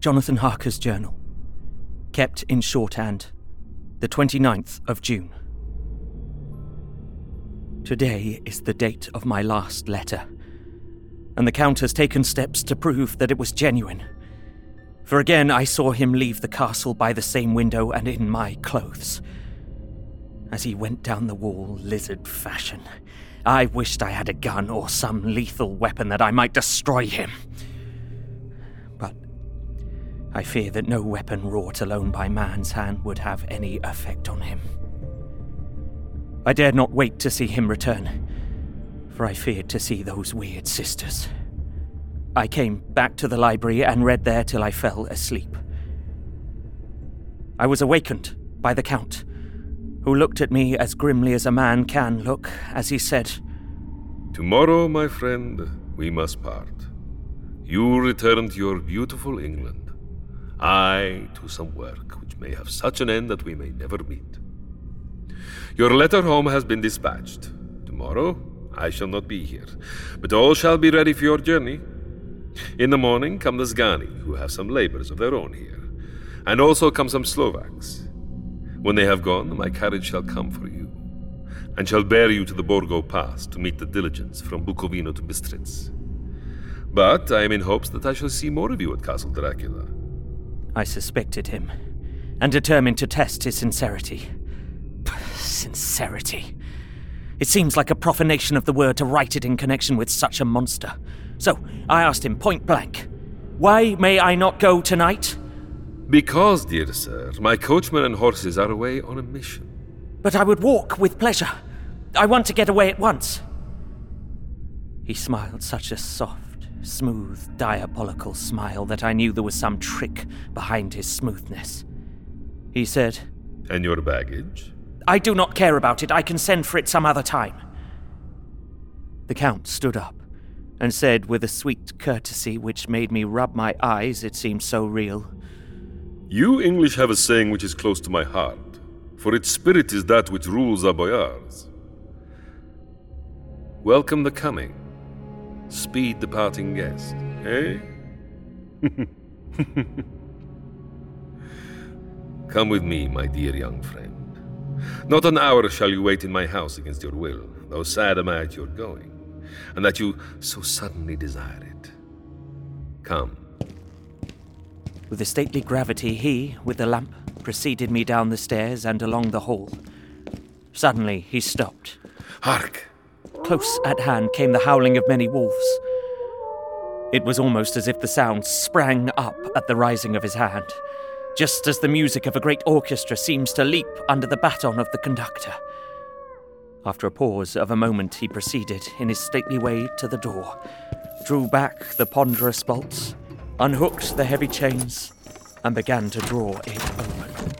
Jonathan Harker's journal, kept in shorthand, the 29th of June. Today is the date of my last letter, and the Count has taken steps to prove that it was genuine. For again I saw him leave the castle by the same window and in my clothes. As he went down the wall, lizard fashion, I wished I had a gun or some lethal weapon that I might destroy him. I fear that no weapon wrought alone by man's hand would have any effect on him. I dared not wait to see him return, for I feared to see those weird sisters. I came back to the library and read there till I fell asleep. I was awakened by the Count, who looked at me as grimly as a man can look as he said, Tomorrow, my friend, we must part. You return to your beautiful England. I to some work which may have such an end that we may never meet. Your letter home has been dispatched. Tomorrow, I shall not be here, but all shall be ready for your journey. In the morning come the Szgany, who have some labors of their own here, and also come some Slovaks. When they have gone, my carriage shall come for you, and shall bear you to the Borgo Pass to meet the diligence from Bukovina to Bistritz. But I am in hopes that I shall see more of you at Castle Dracula. I suspected him, and determined to test his sincerity. Sincerity. It seems like a profanation of the word to write it in connection with such a monster. So I asked him point blank, Why may I not go tonight? Because, dear sir, my coachman and horses are away on a mission. But I would walk with pleasure. I want to get away at once. He smiled such a soft, smooth, diabolical smile that I knew there was some trick behind his smoothness. He said, And your baggage? I do not care about it. I can send for it some other time. The Count stood up and said with a sweet courtesy which made me rub my eyes, it seemed so real. You English have a saying which is close to my heart, for its spirit is that which rules our boyars. Welcome the coming, speed the parting guest, eh? Come with me, my dear young friend. Not an hour shall you wait in my house against your will, though sad am I at your going, and that you so suddenly desire it. Come. With a stately gravity, he, with the lamp, preceded me down the stairs and along the hall. Suddenly, he stopped. Hark! Close at hand came the howling of many wolves. It was almost as if the sound sprang up at the rising of his hand, just as the music of a great orchestra seems to leap under the baton of the conductor. After a pause of a moment, he proceeded in his stately way to the door, drew back the ponderous bolts, unhooked the heavy chains, and began to draw it open.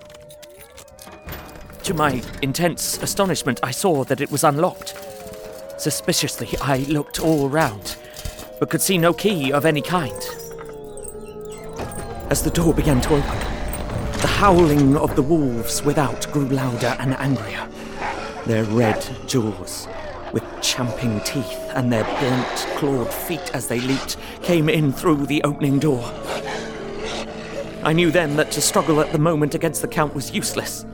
To my intense astonishment, I saw that it was unlocked. Suspiciously, I looked all round, but could see no key of any kind. As the door began to open, the howling of the wolves without grew louder and angrier. Their red jaws, with champing teeth, and their blunt, clawed feet as they leaped, came in through the opening door. I knew then that to struggle at the moment against the Count was useless.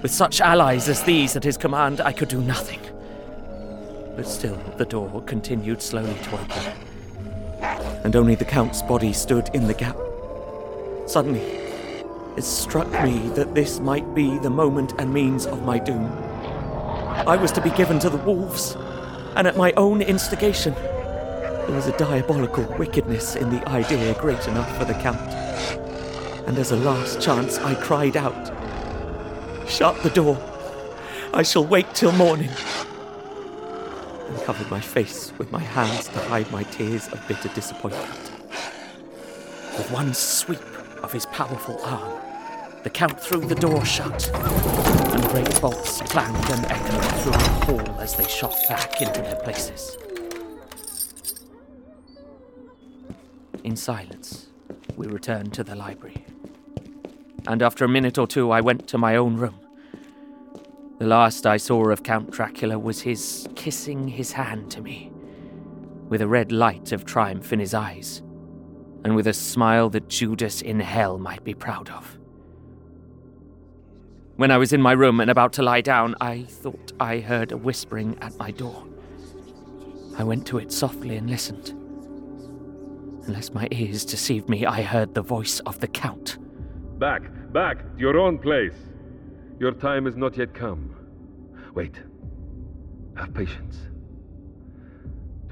With such allies as these at his command, I could do nothing. But still, the door continued slowly to open, and only the Count's body stood in the gap. Suddenly, it struck me that this might be the moment and means of my doom. I was to be given to the wolves, and at my own instigation. There was a diabolical wickedness in the idea great enough for the Count. And as a last chance, I cried out, Shut the door! I shall wait till morning! And covered my face with my hands to hide my tears of bitter disappointment. With one sweep of his powerful arm, the Count threw the door shut, and great bolts clanged and echoed through the hall as they shot back into their places. In silence, we returned to the library. And after a minute or two, I went to my own room. The last I saw of Count Dracula was his kissing his hand to me, with a red light of triumph in his eyes, and with a smile that Judas in hell might be proud of. When I was in my room and about to lie down, I thought I heard a whispering at my door. I went to it softly and listened. Unless my ears deceived me, I heard the voice of the Count. Back, back, to your own place. Your time has not yet come. Wait. Have patience.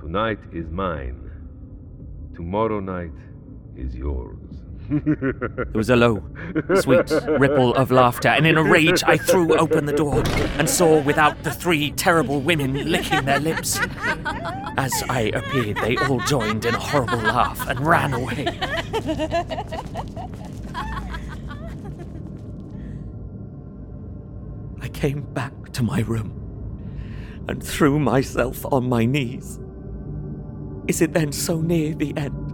Tonight is mine. Tomorrow night is yours. There was a low, sweet ripple of laughter, and in a rage I threw open the door and saw without the three terrible women licking their lips. As I appeared, they all joined in a horrible laugh and ran away. Came back to my room and threw myself on my knees. Is it then so near the end?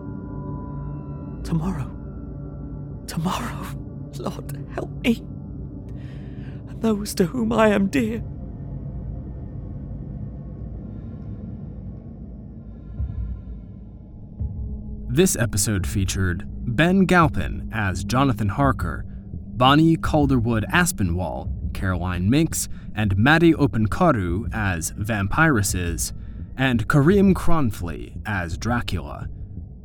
Tomorrow. Tomorrow. Lord, help me. And those to whom I am dear. This episode featured Ben Galpin as Jonathan Harker, Bonnie Calderwood Aspinwall, Caroline Mincks, and Madi Opincaru as vampiresses, and Karim Kronfli as Dracula.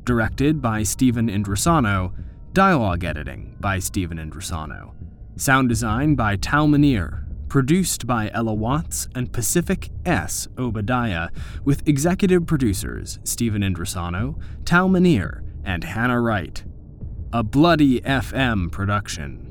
Directed by Stephen Indrisano, dialogue editing by Stephen Indrisano, sound design by Tal Minear, produced by Ella Watts and Pacific S. Obadiah, with executive producers Stephen Indrisano, Tal Minear, and Hannah Wright. A Bloody FM production.